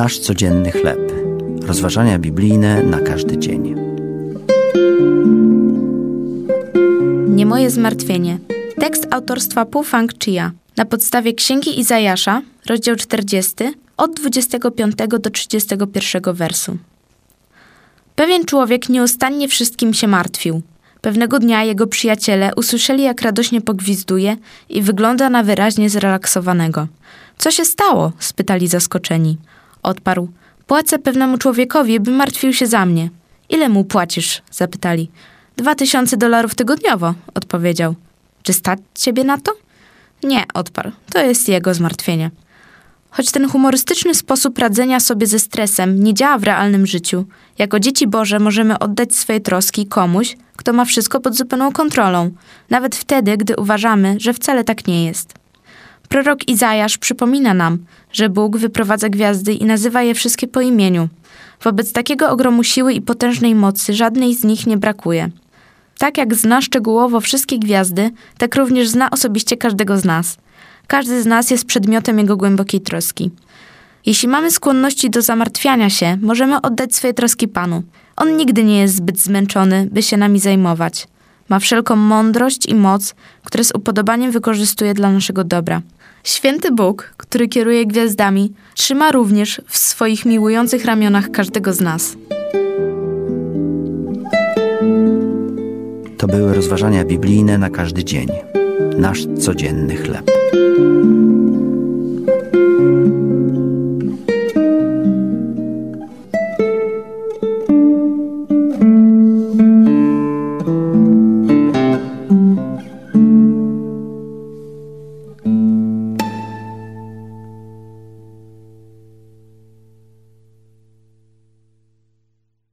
Nasz codzienny chleb. Rozważania biblijne na każdy dzień. Nie moje zmartwienie. Tekst autorstwa Pufang Chia. Na podstawie Księgi Izajasza, rozdział 40, od 25 do 31 wersu. Pewien człowiek nieustannie wszystkim się martwił. Pewnego dnia jego przyjaciele usłyszeli, jak radośnie pogwizduje i wygląda na wyraźnie zrelaksowanego. Co się stało? spytali zaskoczeni. Odparł. Płacę pewnemu człowiekowi, by martwił się za mnie. Ile mu płacisz? zapytali. Dwa tysiące dolarów tygodniowo, odpowiedział. Czy stać ciebie na to? Nie, odparł. To jest jego zmartwienie. Choć ten humorystyczny sposób radzenia sobie ze stresem nie działa w realnym życiu, jako dzieci Boże możemy oddać swoje troski komuś, kto ma wszystko pod zupełną kontrolą, nawet wtedy, gdy uważamy, że wcale tak nie jest. Prorok Izajasz przypomina nam, że Bóg wyprowadza gwiazdy i nazywa je wszystkie po imieniu. Wobec takiego ogromu siły i potężnej mocy żadnej z nich nie brakuje. Tak jak zna szczegółowo wszystkie gwiazdy, tak również zna osobiście każdego z nas. Każdy z nas jest przedmiotem jego głębokiej troski. Jeśli mamy skłonności do zamartwiania się, możemy oddać swoje troski Panu. On nigdy nie jest zbyt zmęczony, by się nami zajmować. Ma wszelką mądrość i moc, które z upodobaniem wykorzystuje dla naszego dobra. Święty Bóg, który kieruje gwiazdami, trzyma również w swoich miłujących ramionach każdego z nas. To były rozważania biblijne na każdy dzień. Nasz codzienny chleb.